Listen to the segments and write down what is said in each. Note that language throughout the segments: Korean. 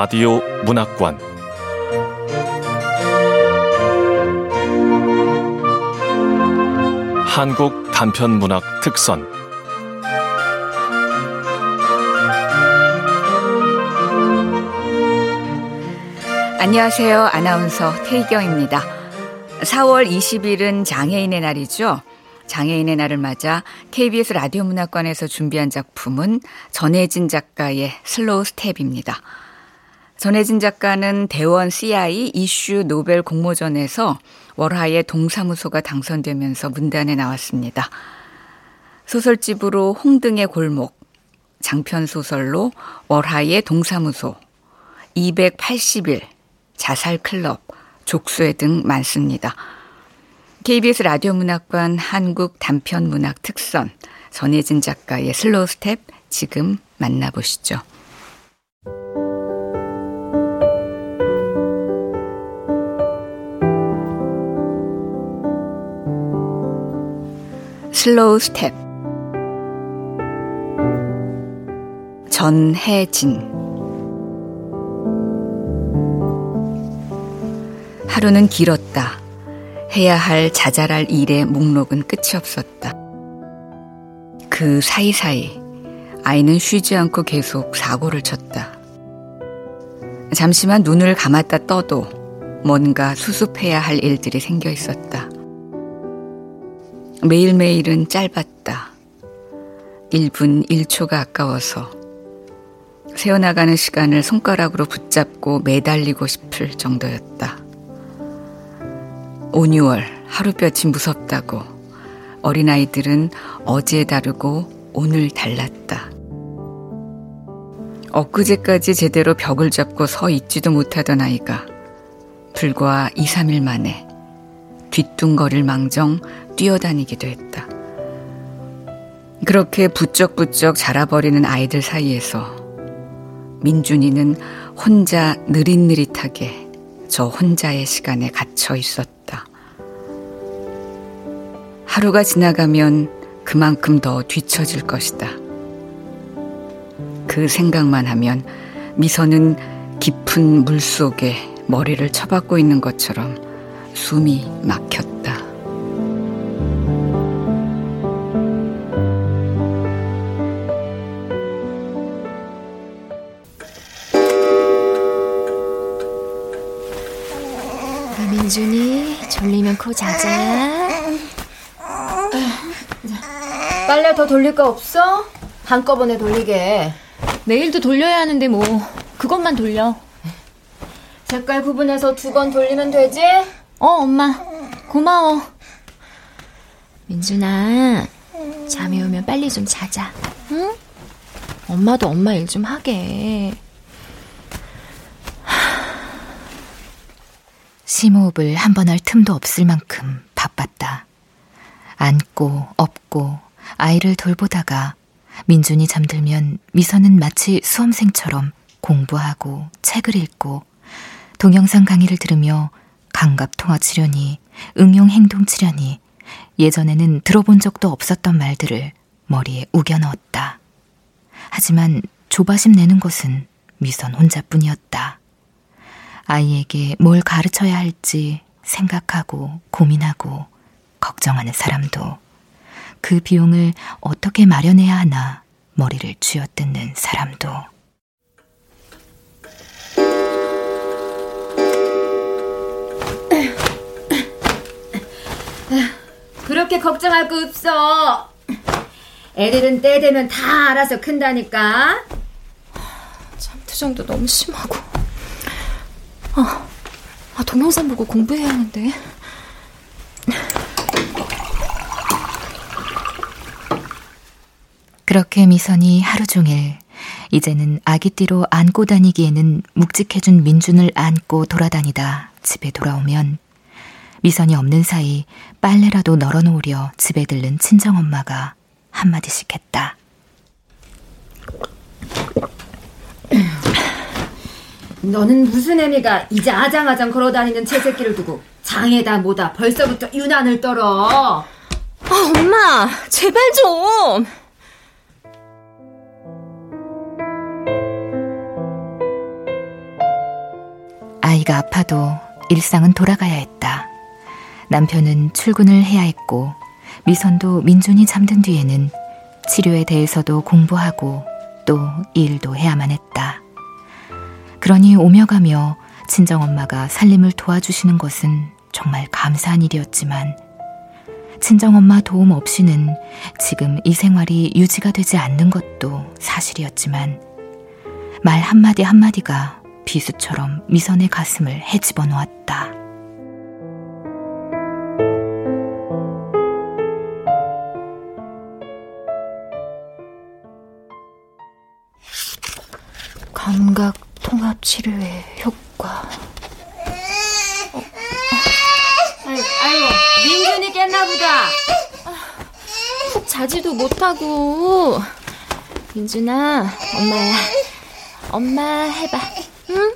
라디오 문학관 한국 단편 문학 특선 안녕하세요. 아나운서 태희경입니다. 4월 20일은 장애인의 날이죠. 장애인의 날을 맞아 KBS 라디오 문학관에서 준비한 작품은 전혜진 작가의 슬로우 스텝입니다. 전혜진 작가는 대원 CI 이슈 노벨 공모전에서 월하의 동사무소가 당선되면서 문단에 나왔습니다. 소설집으로 홍등의 골목, 장편 소설로 월하의 동사무소, 280일, 자살 클럽, 족쇄 등 많습니다. KBS 라디오 문학관 한국 단편 문학 특선 전혜진 작가의 슬로우 스텝 지금 만나보시죠. 슬로우 스텝 전혜진 하루는 길었다. 해야 할 자잘할 일의 목록은 끝이 없었다. 그 사이사이 아이는 쉬지 않고 계속 사고를 쳤다. 잠시만 눈을 감았다 떠도 뭔가 수습해야 할 일들이 생겨 있었다. 매일매일은 짧았다. 1분 1초가 아까워서 새어나가는 시간을 손가락으로 붙잡고 매달리고 싶을 정도였다. 5, 6월 하루볕이 무섭다고 어린아이들은 어제 다르고 오늘 달랐다. 엊그제까지 제대로 벽을 잡고 서 있지도 못하던 아이가 불과 2, 3일 만에 뒤뚱거릴 망정 뛰어다니기도 했다. 그렇게 부쩍부쩍 자라버리는 아이들 사이에서 민준이는 혼자 느릿느릿하게 저 혼자의 시간에 갇혀 있었다. 하루가 지나가면 그만큼 더 뒤처질 것이다. 그 생각만 하면 미선은 깊은 물 속에 머리를 쳐박고 있는 것처럼 숨이 막혔다. 졸리면 코 자자. 빨래 더 돌릴 거 없어? 한꺼번에 돌리게. 내일도 돌려야 하는데 뭐 그것만 돌려. 색깔 구분해서 두 번 돌리면 되지? 어, 엄마. 고마워. 민준아, 잠이 오면 빨리 좀 자자. 응? 엄마도 엄마 일 좀 하게. 심호흡을 한 번 할 틈도 없을 만큼 바빴다. 앉고 업고 아이를 돌보다가 민준이 잠들면 미선은 마치 수험생처럼 공부하고 책을 읽고 동영상 강의를 들으며 감갑 통화 치료니 응용 행동 치료니 예전에는 들어본 적도 없었던 말들을 머리에 우겨 넣었다. 하지만 조바심 내는 것은 미선 혼자뿐이었다. 아이에게 뭘 가르쳐야 할지 생각하고 고민하고 걱정하는 사람도 그 비용을 어떻게 마련해야 하나 머리를 쥐어뜯는 사람도 그렇게 걱정할 거 없어. 애들은 때 되면 다 알아서 큰다니까. 잠투정도 너무 심하고. 아, 아, 동영상 보고 공부해야 하는데. 그렇게 미선이 하루 종일 이제는 아기띠로 안고 다니기에는 묵직해준 민준을 안고 돌아다니다 집에 돌아오면 미선이 없는 사이 빨래라도 널어놓으려 집에 들른 친정엄마가 한마디씩 했다. 너는 무슨 애미가 이제 아장아장 걸어다니는 제 새끼를 두고 장에다 뭐다 벌써부터 유난을 떨어. 아, 엄마, 제발 좀. 아이가 아파도 일상은 돌아가야 했다. 남편은 출근을 해야 했고 미선도 민준이 잠든 뒤에는 치료에 대해서도 공부하고 또 일도 해야만 했다. 그러니 오며 가며 친정엄마가 살림을 도와주시는 것은 정말 감사한 일이었지만 친정엄마 도움 없이는 지금 이 생활이 유지가 되지 않는 것도 사실이었지만 말 한마디 한마디가 비수처럼 미선의 가슴을 헤집어 놓았다. 감각 통합 치료의 효과. 어, 아이고, 아이고, 민준이 깼나 보다. 푹 자지도 못하고. 민준아, 엄마야. 엄마 해봐. 응?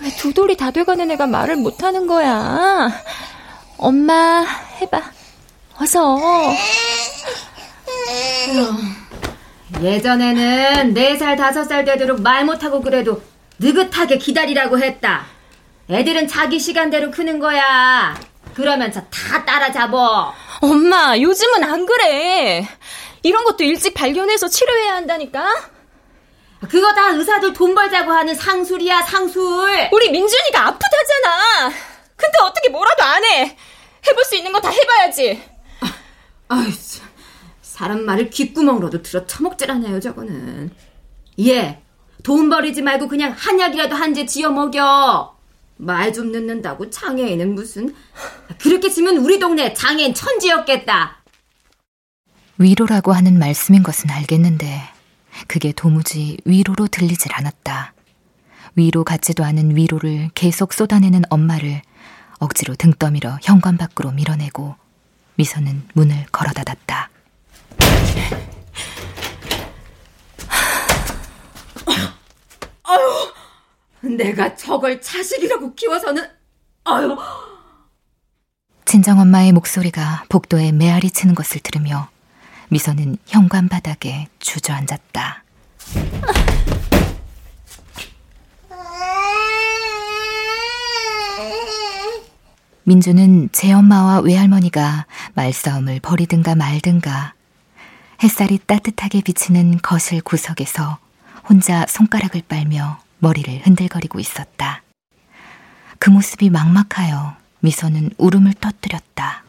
왜 두 돌이 다 돼가는 애가 말을 못하는 거야? 엄마 해봐. 어서. 예전에는 4살, 5살 되도록 말 못하고 그래도 느긋하게 기다리라고 했다. 애들은 자기 시간대로 크는 거야. 그러면서 다 따라잡어. 엄마, 요즘은 안 그래. 이런 것도 일찍 발견해서 치료해야 한다니까? 그거 다 의사들 돈 벌자고 하는 상술이야, 상술. 우리 민준이가 아프다잖아. 근데 어떻게 뭐라도 안 해? 해볼 수 있는 거 다 해봐야지. 아유, 사람 말을 귓구멍으로도 들어 처먹질하네요, 저거는. 예, 돈 버리지 말고 그냥 한약이라도 한 제 지어 먹여. 말 좀 늦는다고 장애인은 무슨. 그렇게 치면 우리 동네 장애인 천지였겠다. 위로라고 하는 말씀인 것은 알겠는데 그게 도무지 위로로 들리질 않았다. 위로 같지도 않은 위로를 계속 쏟아내는 엄마를 억지로 등 떠밀어 현관 밖으로 밀어내고 미선은 문을 걸어 닫았다. 아유, 내가 저걸 자식이라고 키워서는, 아유. 친정 엄마의 목소리가 복도에 메아리 치는 것을 들으며 미선은 현관 바닥에 주저앉았다. 민주는 제 엄마와 외할머니가 말싸움을 벌이든가 말든가 햇살이 따뜻하게 비치는 거실 구석에서 혼자 손가락을 빨며 머리를 흔들거리고 있었다. 그 모습이 막막하여 미소는 울음을 터뜨렸다.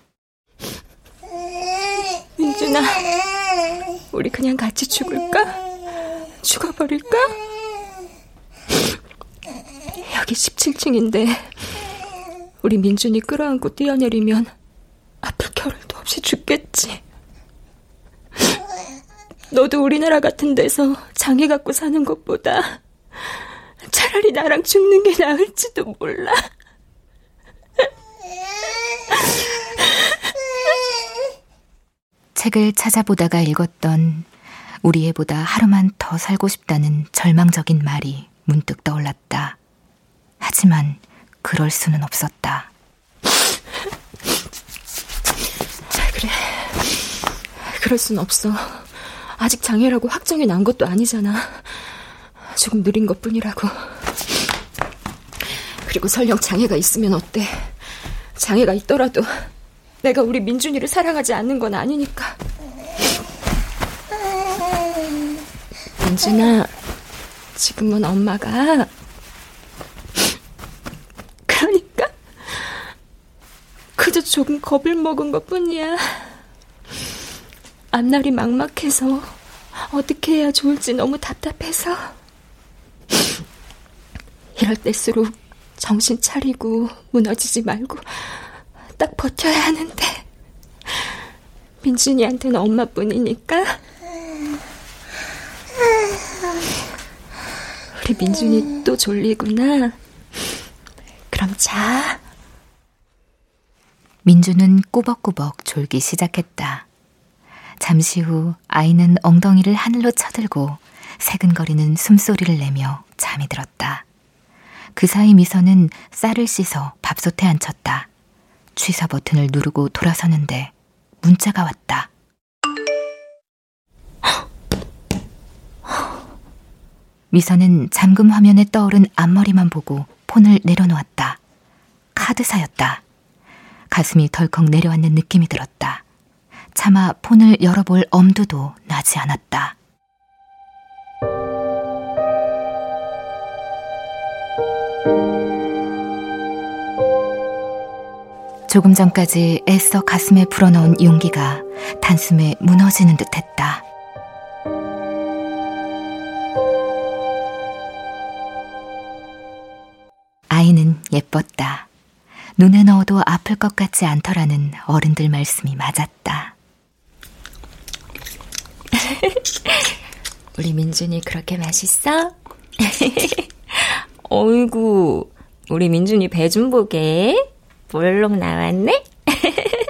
민준아, 우리 그냥 같이 죽을까? 죽어버릴까? 여기 17층인데 우리 민준이 끌어안고 뛰어내리면 아플 겨를도 없이 죽겠지. 너도 우리나라 같은 데서 장애 갖고 사는 것보다 차라리 나랑 죽는 게 나을지도 몰라. 책을 찾아보다가 읽었던 우리 애보다 하루만 더 살고 싶다는 절망적인 말이 문득 떠올랐다. 하지만 그럴 수는 없었다. 그래. 그럴 순 없어. 아직 장애라고 확정이 난 것도 아니잖아. 조금 느린 것 뿐이라고. 그리고 설령 장애가 있으면 어때? 장애가 있더라도 내가 우리 민준이를 사랑하지 않는 건 아니니까. 민준아, 지금은 엄마가 그러니까 그저 조금 겁을 먹은 것 뿐이야. 앞날이 막막해서 어떻게 해야 좋을지 너무 답답해서. 이럴 때일수록 정신 차리고 무너지지 말고 딱 버텨야 하는데. 민준이한테는 엄마뿐이니까. 우리 민준이 또 졸리구나. 그럼 자. 민주는 꾸벅꾸벅 졸기 시작했다. 잠시 후 아이는 엉덩이를 하늘로 쳐들고 새근거리는 숨소리를 내며 잠이 들었다. 그 사이 미선은 쌀을 씻어 밥솥에 앉혔다. 취사 버튼을 누르고 돌아서는데 문자가 왔다. 미선은 잠금 화면에 떠오른 앞머리만 보고 폰을 내려놓았다. 카드사였다. 가슴이 덜컥 내려앉는 느낌이 들었다. 차마 폰을 열어볼 엄두도 나지 않았다. 조금 전까지 애써 가슴에 불어넣은 용기가 단숨에 무너지는 듯 했다. 아이는 예뻤다. 눈에 넣어도 아플 것 같지 않더라는 어른들 말씀이 맞았다. 우리 민준이 그렇게 맛있어? 어이구, 우리 민준이 배 좀 보게. 볼록 나왔네?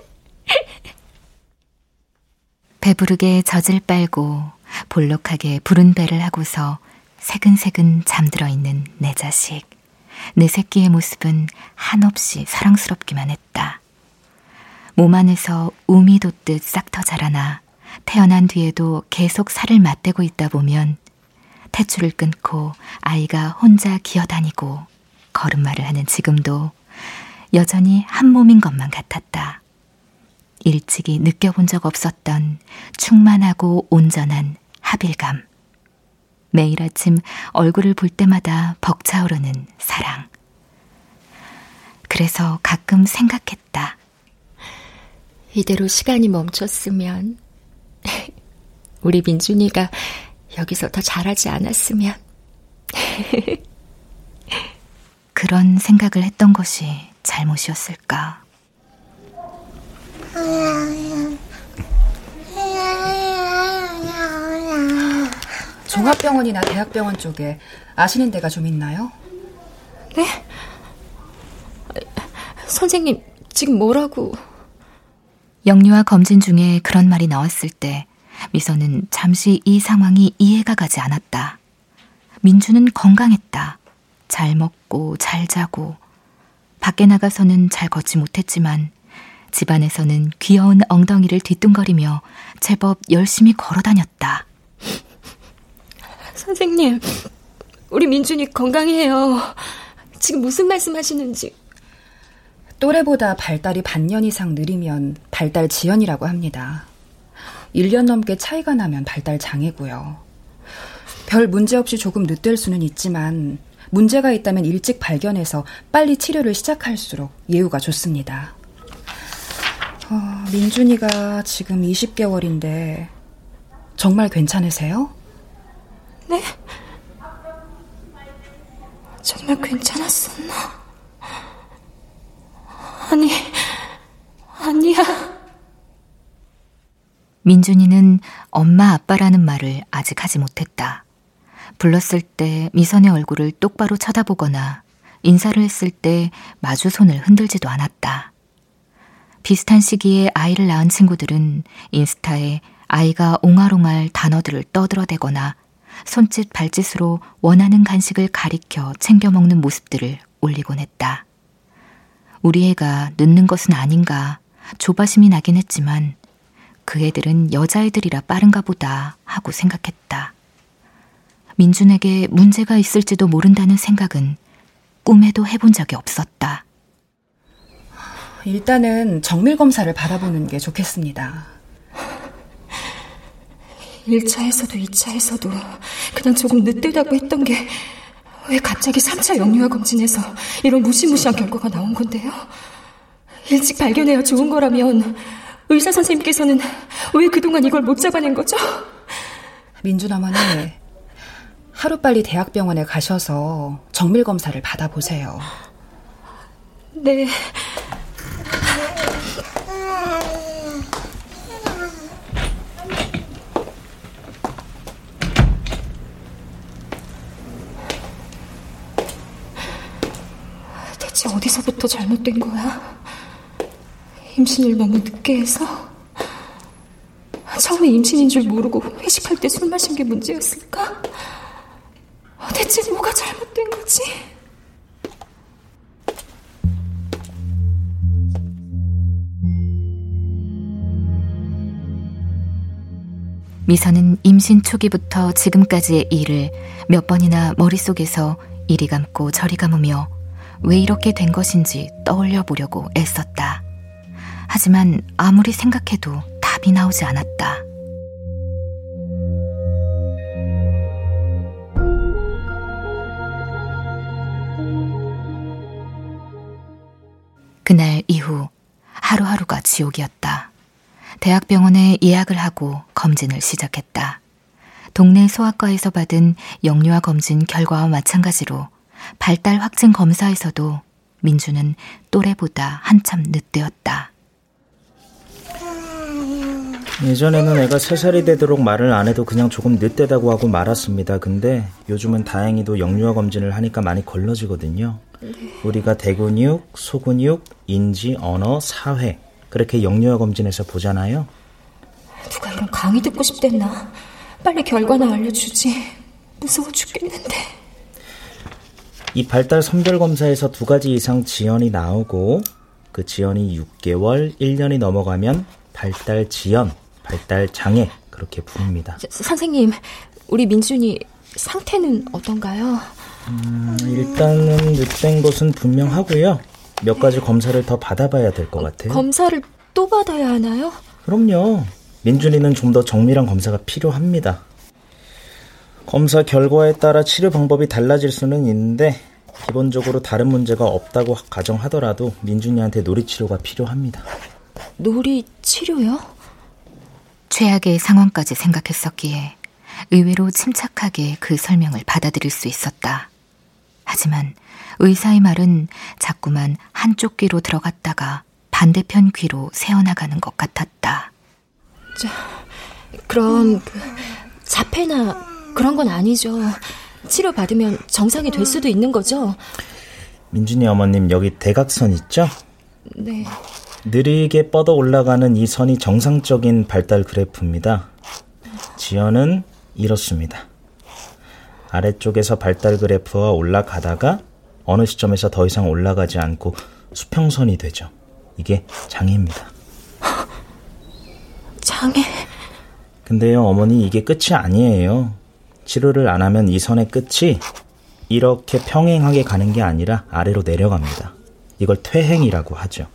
배부르게 젖을 빨고 볼록하게 부른 배를 하고서 새근새근 잠들어 있는 내 자식. 내 새끼의 모습은 한없이 사랑스럽기만 했다. 몸 안에서 우미 돋듯 싹터 자라나 태어난 뒤에도 계속 살을 맞대고 있다 보면 태출을 끊고 아이가 혼자 기어다니고 걸음마를 하는 지금도 여전히 한 몸인 것만 같았다. 일찍이 느껴본 적 없었던 충만하고 온전한 합일감. 매일 아침 얼굴을 볼 때마다 벅차오르는 사랑. 그래서 가끔 생각했다. 이대로 시간이 멈췄으면, 우리 민준이가 여기서 더 잘하지 않았으면. 그런 생각을 했던 것이 잘못이었을까? 종합병원이나 대학병원 쪽에 아시는 데가 좀 있나요? 네? 선생님, 지금 뭐라고? 영유아 검진 중에 그런 말이 나왔을 때 미선은 잠시 이 상황이 이해가 가지 않았다. 민주는 건강했다. 잘 먹고 잘 자고 밖에 나가서는 잘 걷지 못했지만 집안에서는 귀여운 엉덩이를 뒤뚱거리며 제법 열심히 걸어 다녔다. 선생님, 우리 민준이 건강해요. 지금 무슨 말씀 하시는지. 또래보다 발달이 반년 이상 느리면 발달 지연이라고 합니다. 1년 넘게 차이가 나면 발달 장애고요. 별 문제 없이 조금 늦될 수는 있지만 문제가 있다면 일찍 발견해서 빨리 치료를 시작할수록 예후가 좋습니다. 어, 민준이가 지금 20개월인데 정말 괜찮으세요? 네? 정말 괜찮았었나? 아니, 아니야. 민준이는 엄마 아빠라는 말을 아직 하지 못했다. 불렀을 때 미선의 얼굴을 똑바로 쳐다보거나 인사를 했을 때 마주 손을 흔들지도 않았다. 비슷한 시기에 아이를 낳은 친구들은 인스타에 아이가 옹알옹알 단어들을 떠들어대거나 손짓 발짓으로 원하는 간식을 가리켜 챙겨 먹는 모습들을 올리곤 했다. 우리 애가 늦는 것은 아닌가 조바심이 나긴 했지만 그 애들은 여자애들이라 빠른가 보다 하고 생각했다. 민준에게 문제가 있을지도 모른다는 생각은 꿈에도 해본 적이 없었다. 일단은 정밀 검사를 받아보는 게 좋겠습니다. 1차에서도 2차에서도 그냥 조금 늦들다고 했던 게 왜 갑자기 3차 영유아 검진에서 이런 무시무시한 결과가 나온 건데요? 일찍 발견해야 좋은 거라면 의사 선생님께서는 왜 그동안 이걸 못 잡아낸 거죠? 어머니, 하루빨리 대학병원에 가셔서 정밀 검사를 받아보세요. 네. 대체 어디서부터 잘못된 거야? 임신을 너무 늦게 해서? 처음에 임신인 줄 모르고 회식할 때 술 마신 게 문제였을까? 대체 뭐가 잘못된 거지? 미선은 임신 초기부터 지금까지의 일을 몇 번이나 머릿속에서 이리 감고 저리 감으며 왜 이렇게 된 것인지 떠올려 보려고 애썼다. 하지만 아무리 생각해도 답이 나오지 않았다. 그날 이후 하루하루가 지옥이었다. 대학병원에 예약을 하고 검진을 시작했다. 동네 소아과에서 받은 영유아 검진 결과와 마찬가지로 발달 확진 검사에서도 민주는 또래보다 한참 늦대었다. 예전에는 애가 3살이 되도록 말을 안 해도 그냥 조금 늦대다고 하고 말았습니다. 근데 요즘은 다행히도 영유아 검진을 하니까 많이 걸러지거든요. 네. 우리가 대근육, 소근육, 인지, 언어, 사회 그렇게 영유아 검진에서 보잖아요. 누가 이런 강의 듣고 싶댔나? 빨리 결과나 알려주지. 무서워 죽겠는데. 이 발달 선별 검사에서 두 가지 이상 지연이 나오고 그 지연이 6개월, 1년이 넘어가면 발달 지연, 발달 장애 그렇게 부릅니다. 저, 선생님, 우리 민준이 상태는 어떤가요? 음, 일단은 늦된 것은 분명하고요. 몇 가지 검사를 더 받아봐야 될 것 같아요. 검사를 또 받아야 하나요? 그럼요. 민준이는 좀 더 정밀한 검사가 필요합니다. 검사 결과에 따라 치료 방법이 달라질 수는 있는데 기본적으로 다른 문제가 없다고 가정하더라도 민준이한테 놀이치료가 필요합니다. 놀이치료요? 최악의 상황까지 생각했었기에 의외로 침착하게 그 설명을 받아들일 수 있었다. 하지만 의사의 말은 자꾸만 한쪽 귀로 들어갔다가 반대편 귀로 새어나가는 것 같았다. 자, 그럼 그 자폐나 그런 건 아니죠. 치료받으면 정상이 될 수도 있는 거죠? 민준이 어머님 여기 대각선 있죠? 네. 느리게 뻗어 올라가는 이 선이 정상적인 발달 그래프입니다. 지연은 이렇습니다. 아래쪽에서 발달 그래프가 올라가다가 어느 시점에서 더 이상 올라가지 않고 수평선이 되죠. 이게 장애입니다. 장애? 근데요, 어머니, 이게 끝이 아니에요. 치료를 안 하면 이 선의 끝이 이렇게 평행하게 가는 게 아니라 아래로 내려갑니다. 이걸 퇴행이라고 하죠.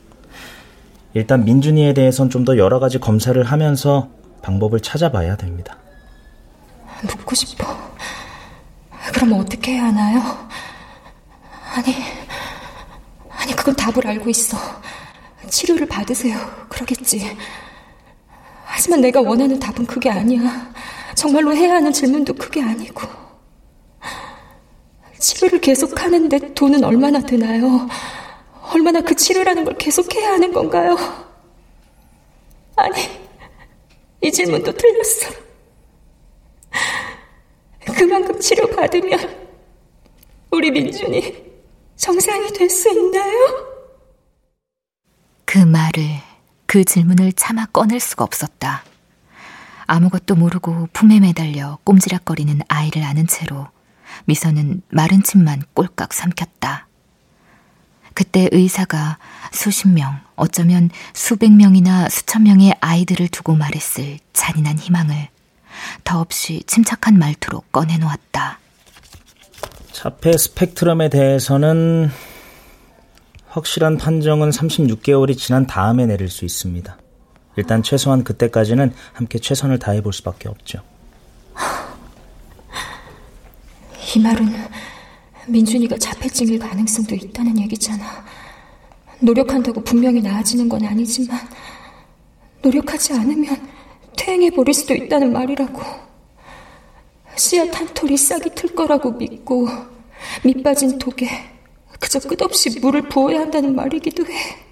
일단 민준이에 대해선 좀 더 여러 가지 검사를 하면서 방법을 찾아봐야 됩니다. 묻고 싶어. 그럼 어떻게 해야 하나요? 아니, 아니, 그건 답을 알고 있어. 치료를 받으세요. 그러겠지. 하지만 내가 원하는 답은 그게 아니야. 정말로 해야 하는 질문도 그게 아니고. 치료를 계속 하는데 돈은 얼마나 드나요? 얼마나 그 치료라는 걸 계속해야 하는 건가요? 아니, 이 질문도 틀렸어. 그만큼 치료받으면 우리 민준이 정상이 될 수 있나요? 그 말을, 그 질문을 차마 꺼낼 수가 없었다. 아무것도 모르고 품에 매달려 꼼지락거리는 아이를 아는 채로 미선은 마른 침만 꼴깍 삼켰다. 그때 의사가 수십 명, 어쩌면 수백 명이나 수천 명의 아이들을 두고 말했을 잔인한 희망을 더없이 침착한 말투로 꺼내놓았다. 자폐 스펙트럼에 대해서는 확실한 판정은 36개월이 지난 다음에 내릴 수 있습니다. 일단 최소한 그때까지는 함께 최선을 다해 볼 수밖에 없죠. 이 말은 민준이가 자폐증일 가능성도 있다는 얘기잖아. 노력한다고 분명히 나아지는 건 아니지만 노력하지 않으면 퇴행해 버릴 수도 있다는 말이라고. 씨앗 한 톨이 싹이 틀 거라고 믿고 밑 빠진 독에 그저 끝없이 물을 부어야 한다는 말이기도 해.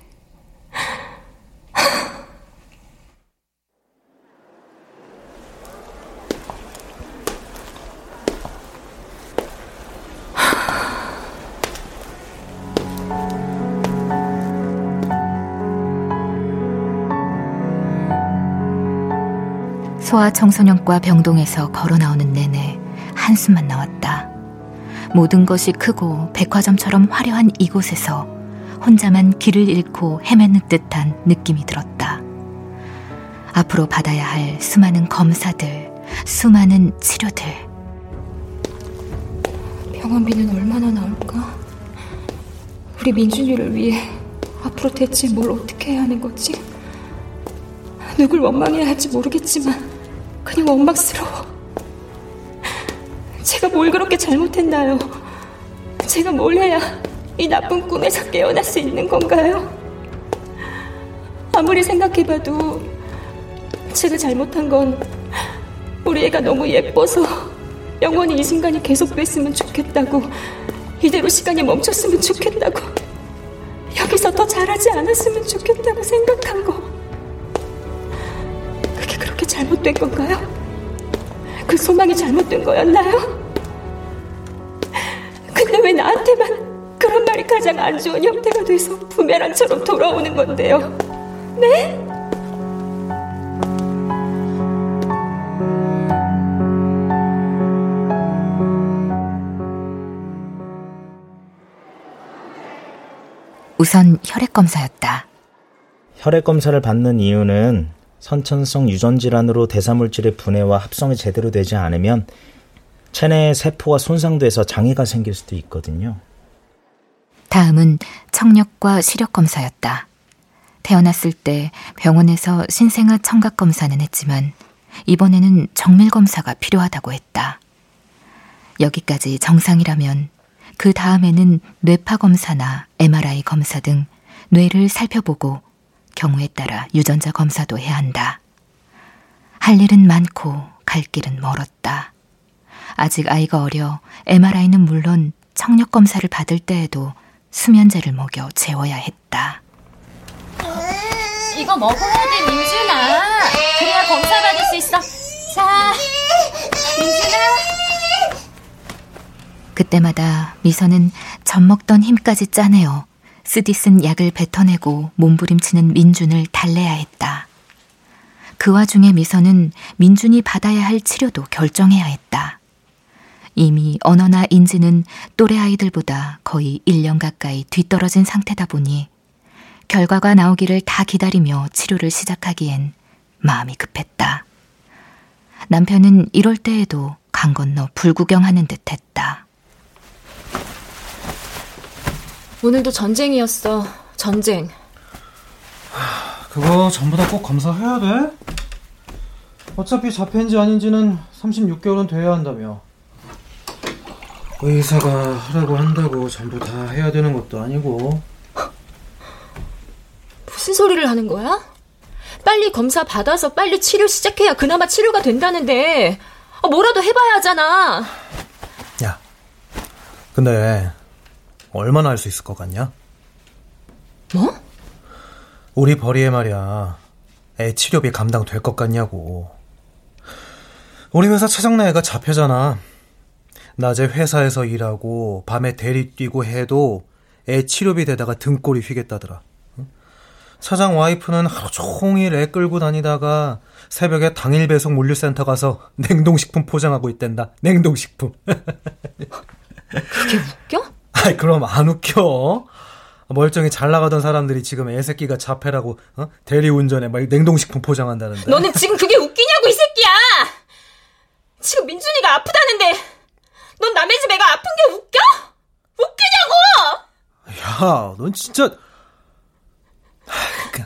소아 청소년과 병동에서 걸어 나오는 내내 한숨만 나왔다. 모든 것이 크고 백화점처럼 화려한 이곳에서 혼자만 길을 잃고 헤매는 듯한 느낌이 들었다. 앞으로 받아야 할 수많은 검사들, 수많은 치료들. 병원비는 얼마나 나올까? 우리 민준이를 위해 앞으로 대체 뭘 어떻게 해야 하는 거지? 누굴 원망해야 할지 모르겠지만 그냥 원망스러워. 제가 뭘 그렇게 잘못했나요? 제가 뭘 해야 이 나쁜 꿈에서 깨어날 수 있는 건가요? 아무리 생각해봐도 제가 잘못한 건 우리 애가 너무 예뻐서 영원히 이 순간이 계속됐으면 좋겠다고 이대로 시간이 멈췄으면 좋겠다고 여기서 더 잘하지 않았으면 좋겠다고 생각한 거 그게 그렇게 잘못된 건가요? 그 소망이 잘못된 거였나요? 근데 왜 나한테만 그런 말이 가장 안 좋은 형태가 돼서 부메랑처럼 돌아오는 건데요? 네? 우선 혈액 검사였다. 혈액 검사를 받는 이유는 선천성 유전 질환으로 대사물질의 분해와 합성이 제대로 되지 않으면 체내의 세포가 손상돼서 장애가 생길 수도 있거든요. 다음은 청력과 시력 검사였다. 태어났을 때 병원에서 신생아 청각 검사는 했지만 이번에는 정밀 검사가 필요하다고 했다. 여기까지 정상이라면 그 다음에는 뇌파 검사나 MRI 검사 등 뇌를 살펴보고 경우에 따라 유전자 검사도 해야 한다. 할 일은 많고 갈 길은 멀었다. 아직 아이가 어려 MRI는 물론 청력 검사를 받을 때에도 수면제를 먹여 재워야 했다. 이거 먹어야 돼, 민준아. 그래야 검사 받을 수 있어. 자, 민준아. 그때마다 미선은 젖 먹던 힘까지 짜내어 쓰디 쓴 약을 뱉어내고 몸부림치는 민준을 달래야 했다. 그 와중에 미선은 민준이 받아야 할 치료도 결정해야 했다. 이미 언어나 인지는 또래 아이들보다 거의 1년 가까이 뒤떨어진 상태다 보니 결과가 나오기를 다 기다리며 치료를 시작하기엔 마음이 급했다. 남편은 이럴 때에도 강 건너 불구경하는 듯 했다. 오늘도 전쟁이었어. 전쟁. 그거 전부 다 꼭 검사해야 돼? 어차피 자폐인지 아닌지는 36개월은 돼야 한다며. 의사가 하라고 한다고 전부 다 해야 되는 것도 아니고. 무슨 소리를 하는 거야? 빨리 검사 받아서 빨리 치료 시작해야 그나마 치료가 된다는데 아, 뭐라도 해봐야 하잖아. 야, 근데 얼마나 할 수 있을 것 같냐? 뭐? 우리 벌이에 말이야. 애 치료비 감당 될 것 같냐고. 우리 회사 최장 나이가 자폐잖아. 낮에 회사에서 일하고 밤에 대리 뛰고 해도 애 치료비 대다가 등골이 휘겠다더라. 차장 와이프는 하루 종일 애 끌고 다니다가 새벽에 당일 배송 물류센터 가서 냉동식품 포장하고 있댄다. 냉동식품. 그게 웃겨? 아이 그럼 안 웃겨. 멀쩡히 잘 나가던 사람들이 지금 애새끼가 자폐라고 어? 대리운전에 막 냉동식품 포장한다는데. 너는 지금 그게 웃기냐고 이 새끼야. 지금 민준이가 아프다는데 넌 남의 집 애가 아픈 게 웃겨? 웃기냐고! 야, 넌 진짜 그-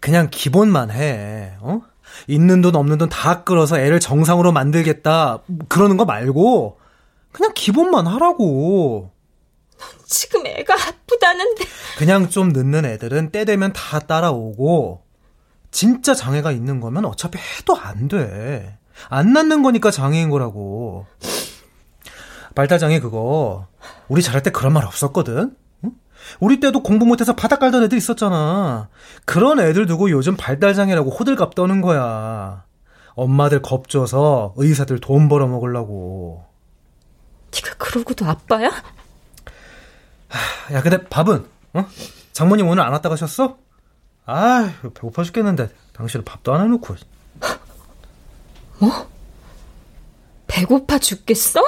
그냥 기본만 해. 어? 있는 돈 없는 돈 다 끌어서 애를 정상으로 만들겠다. 그러는 거 말고 그냥 기본만 하라고. 지금 애가 아프다는데 그냥 좀 늦는 애들은 때 되면 다 따라오고 진짜 장애가 있는 거면 어차피 해도 안 돼. 안 낳는 거니까 장애인 거라고. 발달장애 그거 우리 자랄 때 그런 말 없었거든. 응? 우리 때도 공부 못해서 바닥 깔던 애들 있었잖아. 그런 애들 두고 요즘 발달장애라고 호들갑 떠는 거야. 엄마들 겁줘서 의사들 돈 벌어 먹으려고. 네가 그러고도 아빠야? 야, 근데 밥은? 어? 장모님 오늘 안 왔다 가셨어? 아, 배고파 죽겠는데 당신은 밥도 안 해놓고. 뭐? 배고파 죽겠어?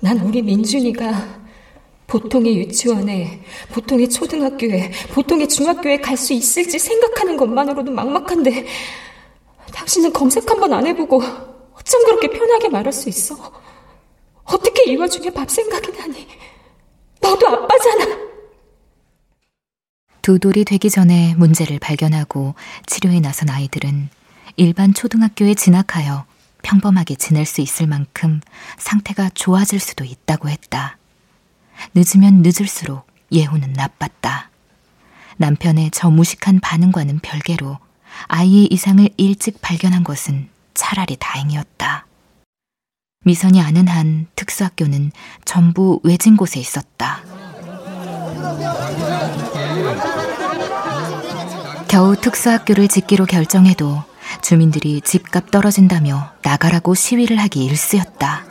난 우리 민준이가 보통의 유치원에, 보통의 초등학교에, 보통의 중학교에 갈 수 있을지 생각하는 것만으로도 막막한데 당신은 검색 한 번 안 해보고 어쩜 그렇게 편하게 말할 수 있어? 어떻게 이 와중에 밥 생각이 나니? 너도 아빠잖아. 두 돌이 되기 전에 문제를 발견하고 치료에 나선 아이들은 일반 초등학교에 진학하여 평범하게 지낼 수 있을 만큼 상태가 좋아질 수도 있다고 했다. 늦으면 늦을수록 예후는 나빴다. 남편의 저 무식한 반응과는 별개로 아이의 이상을 일찍 발견한 것은 차라리 다행이었다. 미선이 아는 한 특수학교는 전부 외진 곳에 있었다. 겨우 특수학교를 짓기로 결정해도 주민들이 집값 떨어진다며 나가라고 시위를 하기 일쑤였다.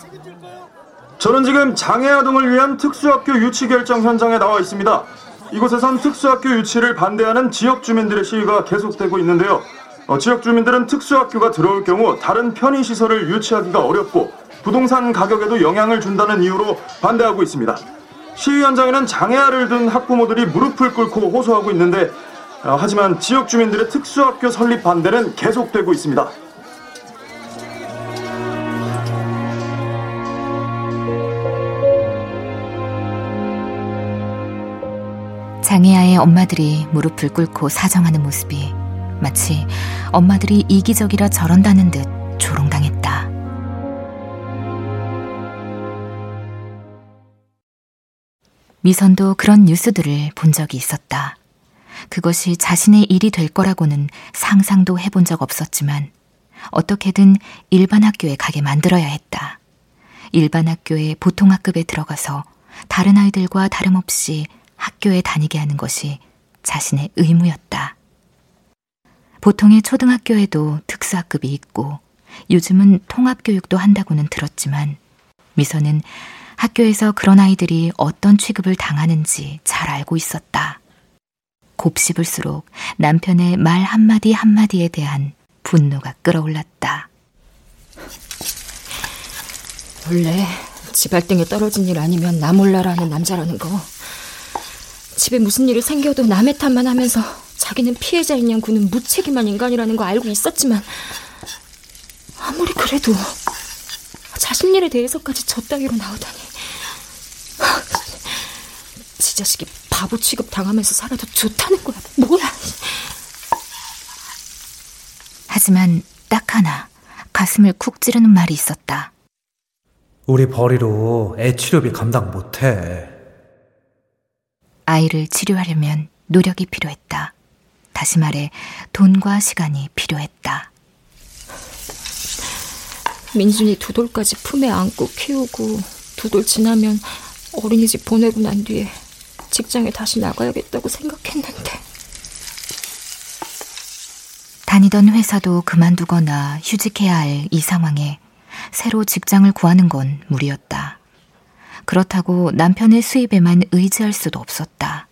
저는 지금 장애아동을 위한 특수학교 유치 결정 현장에 나와 있습니다. 이곳에선 특수학교 유치를 반대하는 지역 주민들의 시위가 계속되고 있는데요. 어, 지역 주민들은 특수학교가 들어올 경우 다른 편의시설을 유치하기가 어렵고 부동산 가격에도 영향을 준다는 이유로 반대하고 있습니다. 시위 현장에는 장애아를 둔 학부모들이 무릎을 꿇고 호소하고 있는데 어, 하지만 지역 주민들의 특수학교 설립 반대는 계속되고 있습니다. 장애아의 엄마들이 무릎을 꿇고 사정하는 모습이 마치 엄마들이 이기적이라 저런다는 듯 조롱당했다. 미선도 그런 뉴스들을 본 적이 있었다. 그것이 자신의 일이 될 거라고는 상상도 해본 적 없었지만 어떻게든 일반 학교에 가게 만들어야 했다. 일반 학교의 보통 학급에 들어가서 다른 아이들과 다름없이 학교에 다니게 하는 것이 자신의 의무였다. 보통의 초등학교에도 특수학급이 있고 요즘은 통합교육도 한다고는 들었지만 미선은 학교에서 그런 아이들이 어떤 취급을 당하는지 잘 알고 있었다. 곱씹을수록 남편의 말 한마디 한마디에 대한 분노가 끌어올랐다. 원래 집알등에 떨어진 일 아니면 나 몰라라는 남자라는 거. 집에 무슨 일이 생겨도 남의 탓만 하면서 자기는 피해자인 양 구는 무책임한 인간이라는 거 알고 있었지만 아무리 그래도 자신 일에 대해서까지 저 따위로 나오다니. 지 자식이 바보 취급 당하면서 살아도 좋다는 거야. 뭐야? 하지만 딱 하나 가슴을 쿡 찌르는 말이 있었다. 우리 벌이로 애 치료비 감당 못해. 아이를 치료하려면 노력이 필요했다. 다시 말해 돈과 시간이 필요했다. 민준이 두 돌까지 품에 안고 키우고 두 돌 지나면 어린이집 보내고 난 뒤에 직장에 다시 나가야겠다고 생각했는데. 다니던 회사도 그만두거나 휴직해야 할 이 상황에 새로 직장을 구하는 건 무리였다. 그렇다고 남편의 수입에만 의지할 수도 없었다.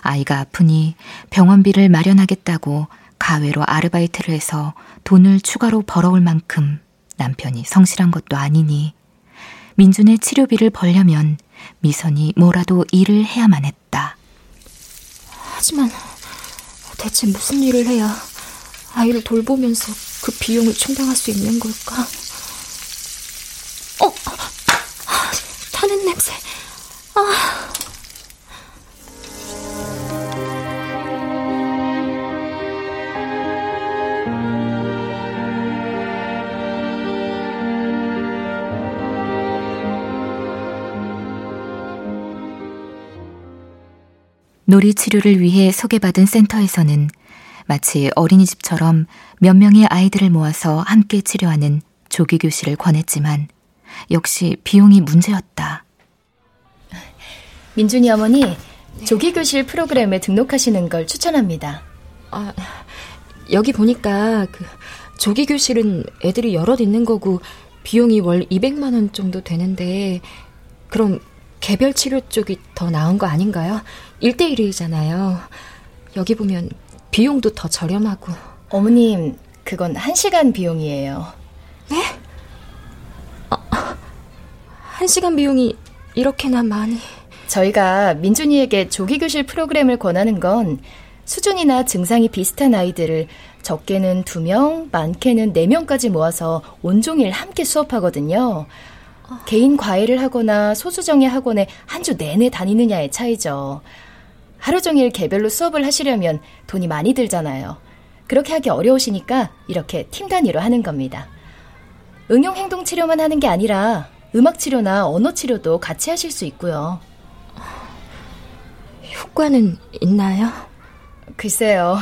아이가 아프니 병원비를 마련하겠다고 가외로 아르바이트를 해서 돈을 추가로 벌어올 만큼 남편이 성실한 것도 아니니 민준의 치료비를 벌려면 미선이 뭐라도 일을 해야만 했다. 하지만 대체 무슨 일을 해야 아이를 돌보면서 그 비용을 충당할 수 있는 걸까? 어, 타는 냄새. 아. 놀이 치료를 위해 소개받은 센터에서는 마치 어린이집처럼 몇 명의 아이들을 모아서 함께 치료하는 조기 교실을 권했지만 역시 비용이 문제였다. 민준이 어머니 조기 교실 프로그램에 등록하시는 걸 추천합니다. 아, 여기 보니까 그 조기 교실은 애들이 여럿 있는 거고 비용이 월 200만 원 정도 되는데 그럼 개별 치료 쪽이 더 나은 거 아닌가요? 1대1이잖아요. 여기 보면 비용도 더 저렴하고. 어머님, 그건 1시간 비용이에요. 네? 아, 1시간 비용이 이렇게나 많이. 저희가 민준이에게 조기교실 프로그램을 권하는 건 수준이나 증상이 비슷한 아이들을 적게는 2명, 많게는 4명까지 모아서 온종일 함께 수업하거든요. 개인 과외를 하거나 소수정예 학원에 한 주 내내 다니느냐의 차이죠. 하루 종일 개별로 수업을 하시려면 돈이 많이 들잖아요. 그렇게 하기 어려우시니까 이렇게 팀 단위로 하는 겁니다. 응용 행동 치료만 하는 게 아니라 음악 치료나 언어 치료도 같이 하실 수 있고요. 효과는 있나요? 글쎄요.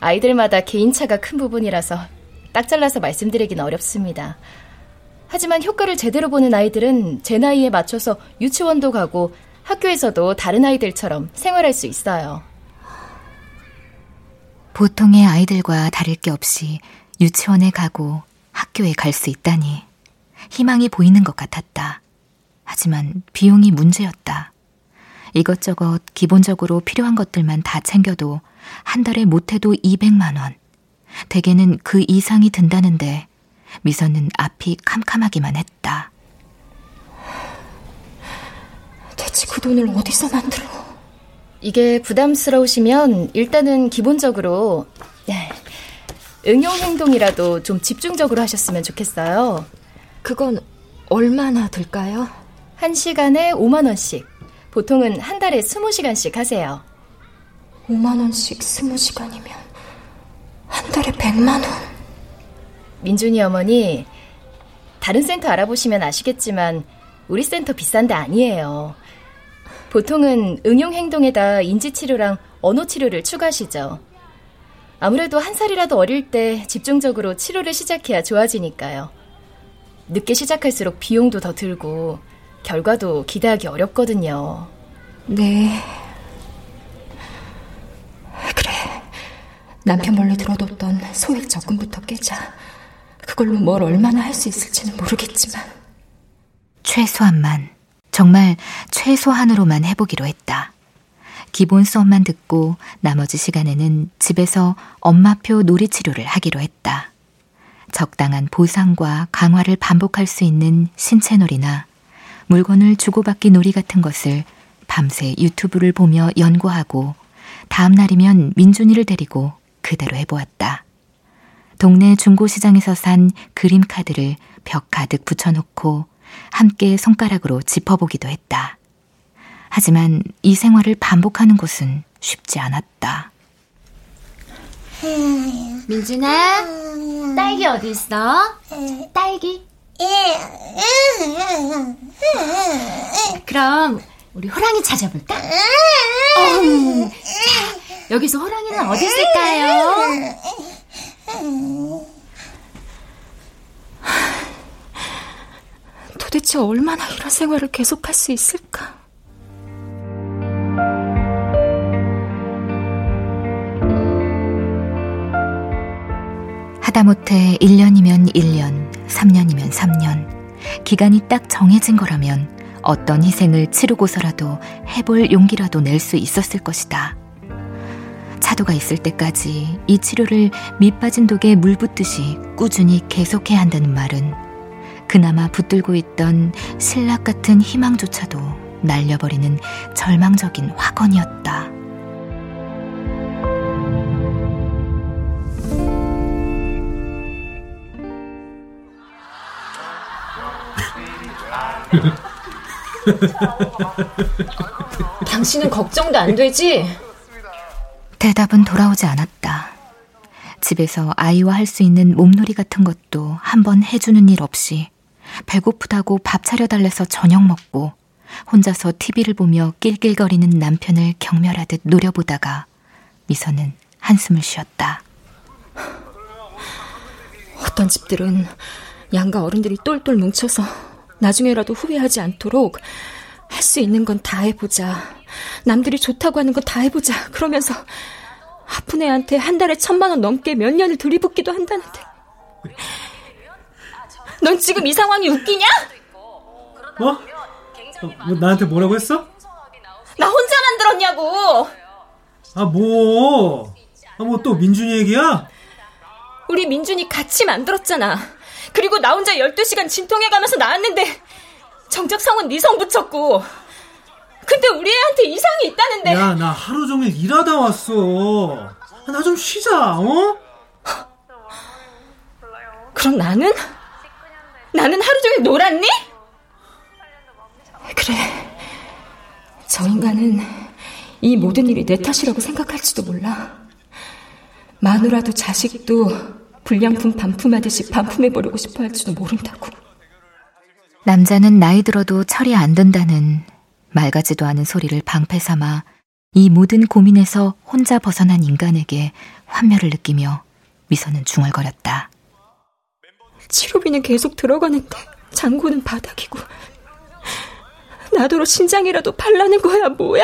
아이들마다 개인차가 큰 부분이라서 딱 잘라서 말씀드리긴 어렵습니다. 하지만 효과를 제대로 보는 아이들은 제 나이에 맞춰서 유치원도 가고 학교에서도 다른 아이들처럼 생활할 수 있어요. 보통의 아이들과 다를 게 없이 유치원에 가고 학교에 갈 수 있다니 희망이 보이는 것 같았다. 하지만 비용이 문제였다. 이것저것 기본적으로 필요한 것들만 다 챙겨도 한 달에 못해도 200만 원. 대개는 그 이상이 든다는데 미선은 앞이 캄캄하기만 했다. 대체 그 돈을 어디서 만들어? 이게 부담스러우시면 일단은 기본적으로 네, 응용 행동이라도 좀 집중적으로 하셨으면 좋겠어요. 그건 얼마나 들까요? 한 시간에 5만 원씩. 보통은 한 달에 20시간씩 하세요. 5만 원씩 20시간이면 한 달에 100만 원. 민준이 어머니, 다른 센터 알아보시면 아시겠지만 우리 센터 비싼 데 아니에요. 보통은 응용 행동에다 인지 치료랑 언어 치료를 추가하시죠. 아무래도 한 살이라도 어릴 때 집중적으로 치료를 시작해야 좋아지니까요. 늦게 시작할수록 비용도 더 들고 결과도 기대하기 어렵거든요. 네. 그래. 남편 몰래 들어뒀던 소액 적금부터 깨자. 그걸로 뭘 얼마나 할 수 있을지는 모르겠지만. 최소한만, 정말 최소한으로만 해보기로 했다. 기본 수업만 듣고 나머지 시간에는 집에서 엄마표 놀이치료를 하기로 했다. 적당한 보상과 강화를 반복할 수 있는 신체놀이나 물건을 주고받기 놀이 같은 것을 밤새 유튜브를 보며 연구하고 다음 날이면 민준이를 데리고 그대로 해보았다. 동네 중고시장에서 산 그림 카드를 벽 가득 붙여놓고 함께 손가락으로 짚어보기도 했다. 하지만 이 생활을 반복하는 것은 쉽지 않았다. 민준아, 딸기 어디 있어? 딸기. 그럼 우리 호랑이 찾아볼까? 어, 자, 여기서 호랑이는 어디 있을까요? 도대체 얼마나 이런 생활을 계속할 수 있을까? 하다못해 1년이면 1년, 3년이면 3년, 기간이 딱 정해진 거라면 어떤 희생을 치르고서라도 해볼 용기라도 낼 수 있었을 것이다. 차도가 있을 때까지 이 치료를 밑빠진 독에 물 붓듯이 꾸준히 계속해야 한다는 말은 그나마 붙들고 있던 신락 같은 희망조차도 날려버리는 절망적인 화건이었다. 당신은 걱정도 안 되지? 대답은 돌아오지 않았다. 집에서 아이와 할 수 있는 몸놀이 같은 것도 한번 해주는 일 없이 배고프다고 밥 차려달래서 저녁 먹고 혼자서 TV를 보며 낄낄거리는 남편을 경멸하듯 노려보다가 미선은 한숨을 쉬었다. 어떤 집들은 양가 어른들이 똘똘 뭉쳐서 나중에라도 후회하지 않도록 할 수 있는 건 다 해보자. 남들이 좋다고 하는 건 다 해보자. 그러면서 아픈 애한테 한 달에 천만 원 넘게 몇 년을 들이붓기도 한다는데. 넌 지금 이 상황이 웃기냐? 뭐? 어, 뭐 나한테 뭐라고 했어? 나 혼자 만들었냐고! 아, 뭐? 아, 뭐 또 민준이 얘기야? 우리 민준이 같이 만들었잖아. 그리고 나 혼자 12시간 진통해 가면서 나왔는데 정작 성은 네성 붙였고 근데 우리 애한테 이상이 있다는데 야 나 하루 종일 일하다 왔어 나 좀 쉬자 어? 그럼 나는? 나는 하루 종일 놀았니? 그래. 저 인간은 이 모든 일이 내 탓이라고 생각할지도 몰라. 마누라도 자식도 불량품 반품하듯이 반품해버리고 싶어 할지도 모른다고. 남자는 나이 들어도 철이 안 든다는 맑아지도 않은 소리를 방패 삼아 이 모든 고민에서 혼자 벗어난 인간에게 환멸을 느끼며 미소는 중얼거렸다. 치료비는 계속 들어가는데 잔고는 바닥이고 나더러 신장이라도 팔라는 거야 뭐야?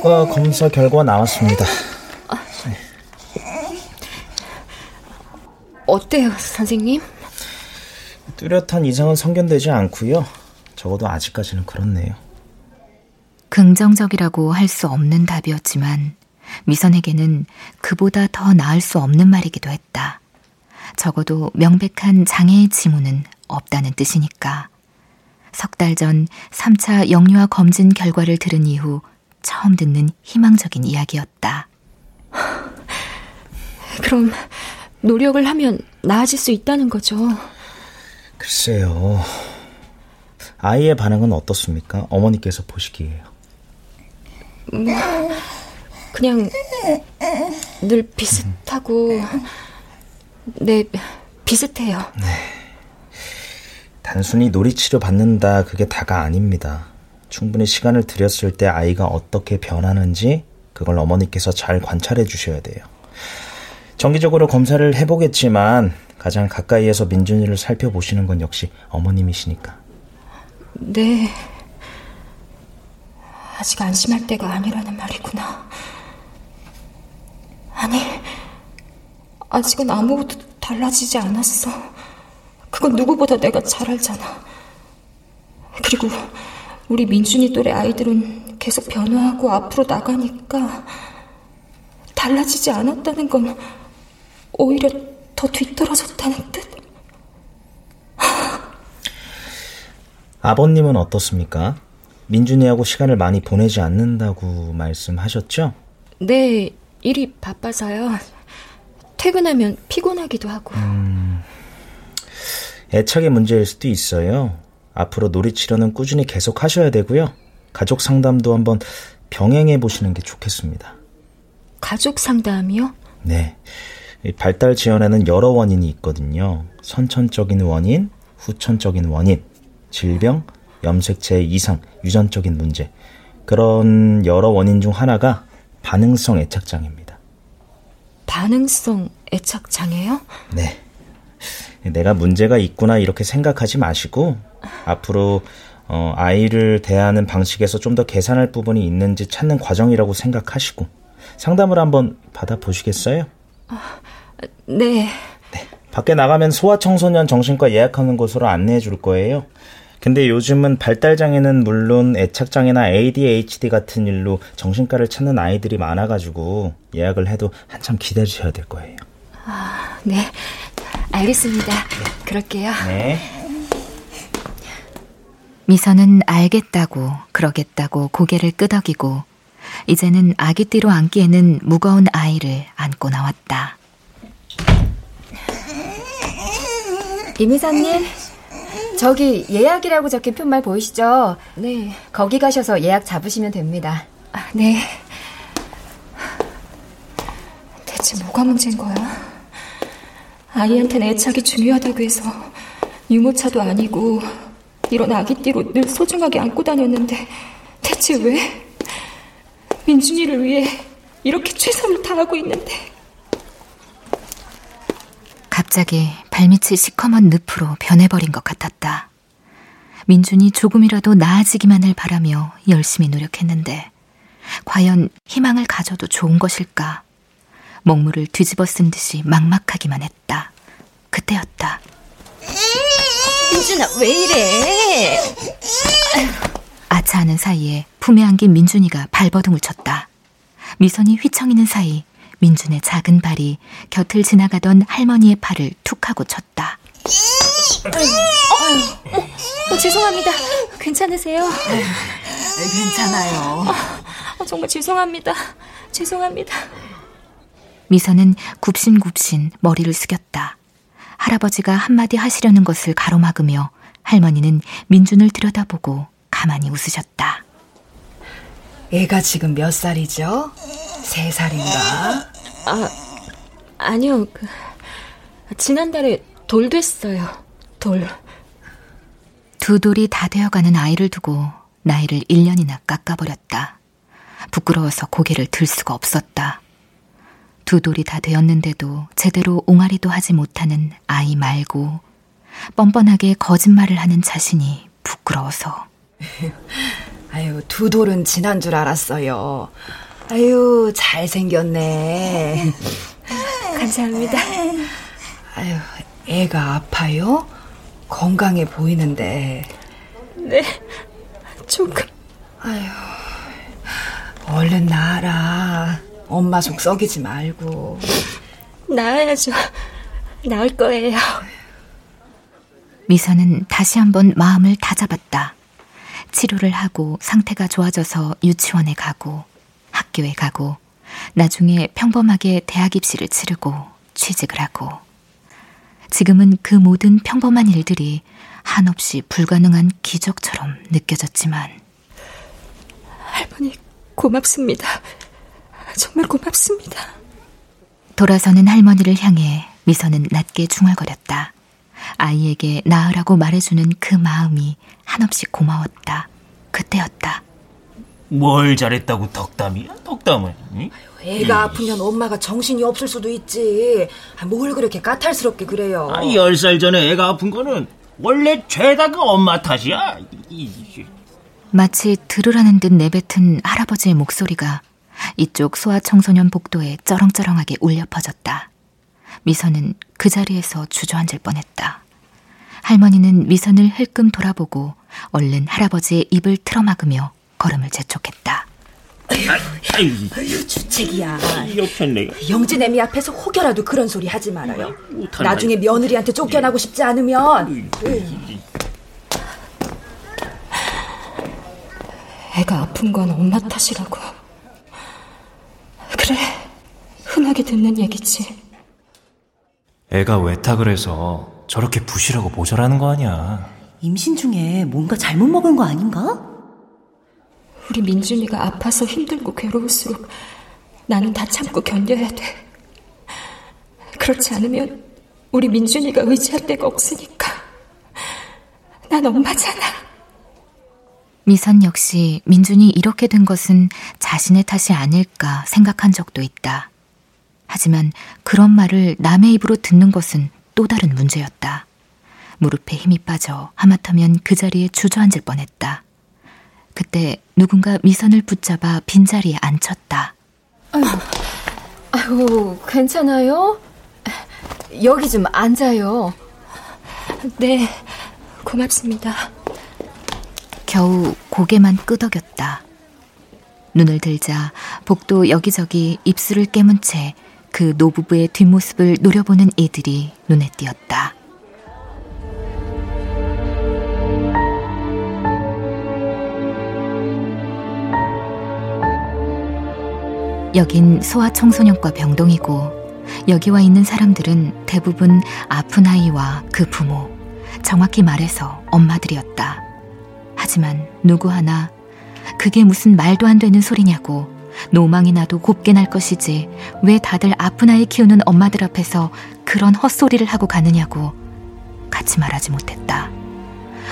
추가 검사 결과 나왔습니다. 어때요, 선생님? 뚜렷한 이상은 성견되지 않고요. 적어도 아직까지는 그렇네요. 긍정적이라고 할 수 없는 답이었지만 미선에게는 그보다 더 나을 수 없는 말이기도 했다. 적어도 명백한 장애의 징후는 없다는 뜻이니까. 석 달 전 3차 영유아 검진 결과를 들은 이후 처음 듣는 희망적인 이야기였다. 그럼 노력을 하면 나아질 수 있다는 거죠. 글쎄요. 아이의 반응은 어떻습니까? 어머니께서 보시기에요. 뭐, 그냥 늘 비슷하고, 네, 비슷해요. 네. 단순히 놀이치료 받는다, 그게 다가 아닙니다. 충분히 시간을 들였을 때 아이가 어떻게 변하는지 그걸 어머니께서 잘 관찰해 주셔야 돼요. 정기적으로 검사를 해보겠지만 가장 가까이에서 민준이를 살펴보시는 건 역시 어머님이시니까. 네. 아직 안심할 때가 아니라는 말이구나. 아니, 아직은 아무것도 달라지지 않았어. 그건 누구보다 내가 잘 알잖아. 그리고 우리 민준이 또래 아이들은 계속 변화하고 앞으로 나가니까 달라지지 않았다는 건 오히려 더 뒤떨어졌다는 뜻? 아버님은 어떻습니까? 민준이하고 시간을 많이 보내지 않는다고 말씀하셨죠? 네, 일이 바빠서요. 퇴근하면 피곤하기도 하고. 음, 애착의 문제일 수도 있어요. 앞으로 놀이 치료는 꾸준히 계속 하셔야 되고요. 가족 상담도 한번 병행해 보시는 게 좋겠습니다. 가족 상담이요? 네. 발달 지연에는 여러 원인이 있거든요. 선천적인 원인, 후천적인 원인, 질병, 염색체 이상, 유전적인 문제. 그런 여러 원인 중 하나가 반응성 애착장애입니다. 반응성 애착장애요? 네. 내가 문제가 있구나 이렇게 생각하지 마시고 앞으로 어, 아이를 대하는 방식에서 좀 더 개선할 부분이 있는지 찾는 과정이라고 생각하시고 상담을 한번 받아보시겠어요? 아, 네. 네. 밖에 나가면 소아청소년 정신과 예약하는 곳으로 안내해 줄 거예요. 근데 요즘은 발달장애는 물론 애착장애나 ADHD 같은 일로 정신과를 찾는 아이들이 많아가지고 예약을 해도 한참 기다리셔야 될 거예요. 아, 네. 알겠습니다. 네. 그럴게요. 네. 미선은 알겠다고 그러겠다고 고개를 끄덕이고 이제는 아기띠로 안기에는 무거운 아이를 안고 나왔다. 이미사님, 저기 예약이라고 적힌 편말 보이시죠? 네. 거기 가셔서 예약 잡으시면 됩니다. 아, 네. 대체 뭐가 문제인 거야? 아이한테는 애착이 중요하다고 해서 유모차도 아니고 이런 아기띠로 늘 소중하게 안고 다녔는데 대체 왜? 민준이를 위해 이렇게 최선을 다하고 있는데. 갑자기 발밑이 시커먼 늪으로 변해버린 것 같았다. 민준이 조금이라도 나아지기만을 바라며 열심히 노력했는데 과연 희망을 가져도 좋은 것일까? 먹물을 뒤집어 쓴 듯이 막막하기만 했다. 그때였다. 민준아, 왜 이래? 아차하는 사이에 품에 안긴 민준이가 발버둥을 쳤다. 미선이 휘청이는 사이 민준의 작은 발이 곁을 지나가던 할머니의 팔을 툭 하고 쳤다. 어, 어, 어, 죄송합니다. 괜찮으세요? 네, 괜찮아요. 어, 정말 죄송합니다. 죄송합니다. 미선은 굽신굽신 머리를 숙였다. 할아버지가 한마디 하시려는 것을 가로막으며 할머니는 민준을 들여다보고 가만히 웃으셨다. 애가 지금 몇 살이죠? 세 살인가? 아, 아니요. 그, 지난달에 돌 됐어요. 돌. 두 돌이 다 되어가는 아이를 두고 나이를 1년이나 깎아버렸다. 부끄러워서 고개를 들 수가 없었다. 두 돌이 다 되었는데도 제대로 옹알이도 하지 못하는 아이 말고 뻔뻔하게 거짓말을 하는 자신이 부끄러워서. 아유, 두 돌은 지난 줄 알았어요. 아유, 잘생겼네. 감사합니다. 아유, 애가 아파요? 건강해 보이는데. 네, 조금. 아유, 얼른 나아라. 엄마 속 썩이지 말고. 나아야죠. 나을 거예요. 미선은 다시 한번 마음을 다잡았다. 치료를 하고 상태가 좋아져서 유치원에 가고 학교에 가고 나중에 평범하게 대학 입시를 치르고 취직을 하고 지금은 그 모든 평범한 일들이 한없이 불가능한 기적처럼 느껴졌지만 할머니 고맙습니다. 정말 고맙습니다. 돌아서는 할머니를 향해 미선은 낮게 중얼거렸다. 아이에게 나으라고 말해주는 그 마음이 한없이 고마웠다. 그때였다. 뭘 잘했다고 덕담이야? 덕담을? 응? 애가 아프면 엄마가 정신이 없을 수도 있지. 아, 뭘 그렇게 까탈스럽게 그래요. 아, 10살 전에 애가 아픈 거는 원래 죄다 그 엄마 탓이야. 마치 들으라는 듯 내뱉은 할아버지의 목소리가 이쪽 소아청소년 복도에 쩌렁쩌렁하게 울려 퍼졌다. 미선은 그 자리에서 주저앉을 뻔했다. 할머니는 미선을 흘끔 돌아보고 얼른 할아버지의 입을 틀어막으며 걸음을 재촉했다. 아유, 아유, 주책이야. 영진 애미 앞에서 혹여라도 그런 소리 하지 말아요. 나중에 며느리한테 쫓겨나고 싶지 않으면. 애가 아픈 건 엄마 탓이라고. 그래, 흔하게 듣는 얘기지. 애가 외탁을 해서 저렇게 부실하고 모자라는 거 아니야. 임신 중에 뭔가 잘못 먹은 거 아닌가? 우리 민준이가 아파서 힘들고 괴로울수록 나는 다 참고 견뎌야 돼. 그렇지 않으면 우리 민준이가 의지할 데가 없으니까. 난 엄마잖아. 미선 역시 민준이 이렇게 된 것은 자신의 탓이 아닐까 생각한 적도 있다. 하지만 그런 말을 남의 입으로 듣는 것은 또 다른 문제였다. 무릎에 힘이 빠져 하마터면 그 자리에 주저앉을 뻔했다. 그때 누군가 미선을 붙잡아 빈자리에 앉혔다. 아유, 아유, 괜찮아요? 여기 좀 앉아요. 네, 고맙습니다. 겨우 고개만 끄덕였다. 눈을 들자 복도 여기저기 입술을 깨문 채 그 노부부의 뒷모습을 노려보는 이들이 눈에 띄었다. 여긴 소아청소년과 병동이고 여기 와 있는 사람들은 대부분 아픈 아이와 그 부모, 정확히 말해서 엄마들이었다. 하지만 누구 하나 그게 무슨 말도 안 되는 소리냐고 노망이 나도 곱게 날 것이지 왜 다들 아픈 아이 키우는 엄마들 앞에서 그런 헛소리를 하고 가느냐고 같이 말하지 못했다.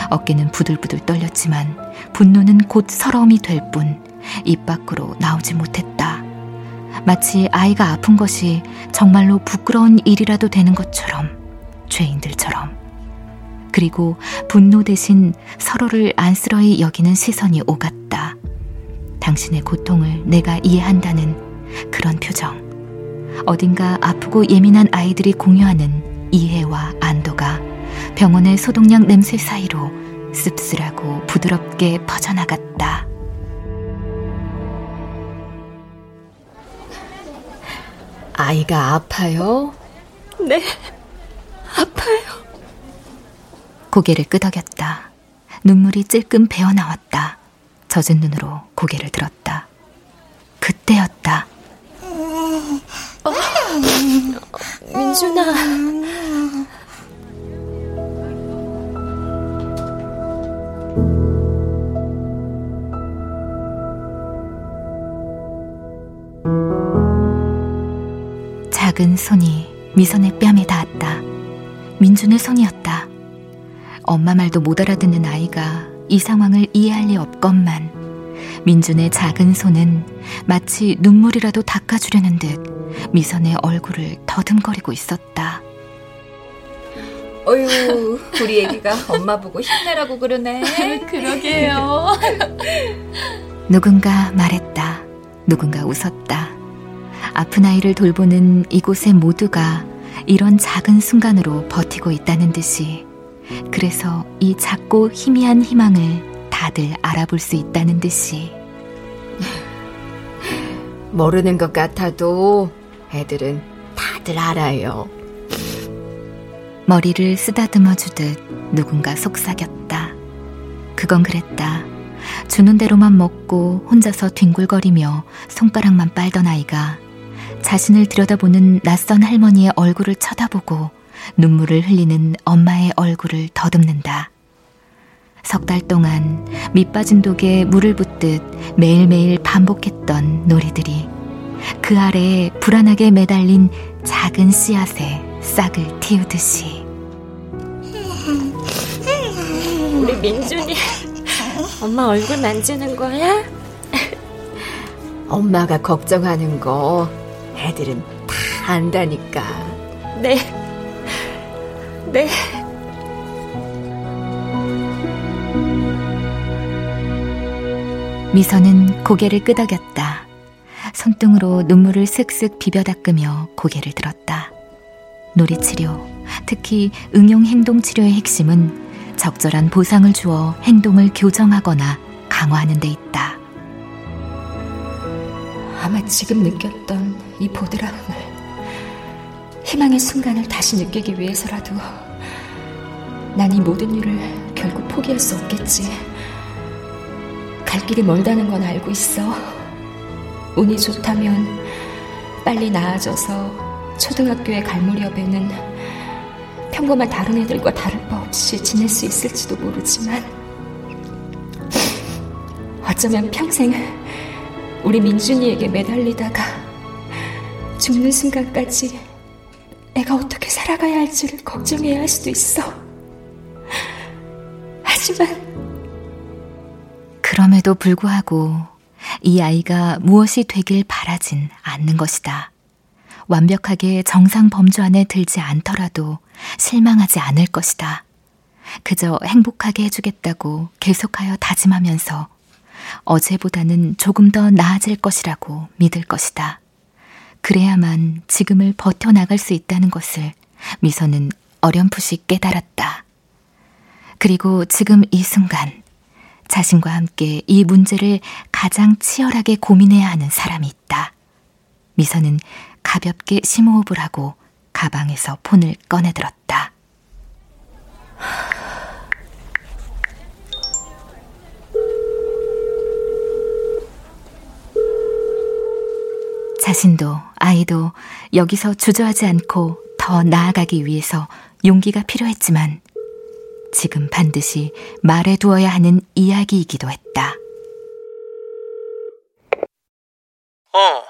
어깨는 부들부들 떨렸지만 분노는 곧 서러움이 될 뿐 입 밖으로 나오지 못했다. 마치 아이가 아픈 것이 정말로 부끄러운 일이라도 되는 것처럼 죄인들처럼 그리고 분노 대신 서로를 안쓰러이 여기는 시선이 오갔다. 당신의 고통을 내가 이해한다는 그런 표정. 어딘가 아프고 예민한 아이들이 공유하는 이해와 안도가 병원의 소독약 냄새 사이로 씁쓸하고 부드럽게 퍼져나갔다. 아이가 아파요? 네, 아파요. 고개를 끄덕였다. 눈물이 찔끔 배어 나왔다. 젖은 눈으로 고개를 들었다. 그때였다. 어, 민준아. 작은 손이 미선의 뺨에 닿았다. 민준의 손이었다. 엄마 말도 못 알아듣는 아이가 이 상황을 이해할 리 없건만 민준의 작은 손은 마치 눈물이라도 닦아주려는 듯 미선의 얼굴을 더듬거리고 있었다. 어휴, 우리 애기가 엄마 보고 힘내라고 그러네. 그러게요. 누군가 말했다. 누군가 웃었다. 아픈 아이를 돌보는 이곳의 모두가 이런 작은 순간으로 버티고 있다는 듯이 그래서 이 작고 희미한 희망을 다들 알아볼 수 있다는 듯이 모르는 것 같아도 애들은 다들 알아요. 머리를 쓰다듬어 주듯 누군가 속삭였다. 그건 그랬다. 주는 대로만 먹고 혼자서 뒹굴거리며 손가락만 빨던 아이가 자신을 들여다보는 낯선 할머니의 얼굴을 쳐다보고 눈물을 흘리는 엄마의 얼굴을 더듬는다. 석 달 동안 밑빠진 독에 물을 붓듯 매일매일 반복했던 놀이들이 그 아래에 불안하게 매달린 작은 씨앗에 싹을 틔우듯이 우리 민준이 엄마 얼굴 만지는 거야? 엄마가 걱정하는 거 애들은 다 안다니까. 네. 네. 미선은 고개를 끄덕였다. 손등으로 눈물을 슥슥 비벼 닦으며 고개를 들었다. 놀이치료, 특히 응용행동치료의 핵심은 적절한 보상을 주어 행동을 교정하거나 강화하는 데 있다. 아마 지금 느꼈던 이 보드라움을 희망의 순간을 다시 느끼기 위해서라도 난 이 모든 일을 결국 포기할 수 없겠지. 갈 길이 멀다는 건 알고 있어. 운이 좋다면 빨리 나아져서 초등학교에 갈 무렵에는 평범한 다른 애들과 다를 바 없이 지낼 수 있을지도 모르지만 어쩌면 평생 우리 민준이에게 매달리다가 죽는 순간까지 애가 어떻게 살아가야 할지를 걱정해야 할 수도 있어. 하지만 그럼에도 불구하고 이 아이가 무엇이 되길 바라진 않는 것이다. 완벽하게 정상 범주 안에 들지 않더라도 실망하지 않을 것이다. 그저 행복하게 해주겠다고 계속하여 다짐하면서 어제보다는 조금 더 나아질 것이라고 믿을 것이다. 그래야만 지금을 버텨나갈 수 있다는 것을 미선은 어렴풋이 깨달았다. 그리고 지금 이 순간 자신과 함께 이 문제를 가장 치열하게 고민해야 하는 사람이 있다. 미선은 가볍게 심호흡을 하고 가방에서 폰을 꺼내들었다. 자신도 아이도 여기서 주저하지 않고 더 나아가기 위해서 용기가 필요했지만 지금 반드시 말해두어야 하는 이야기이기도 했다. 어,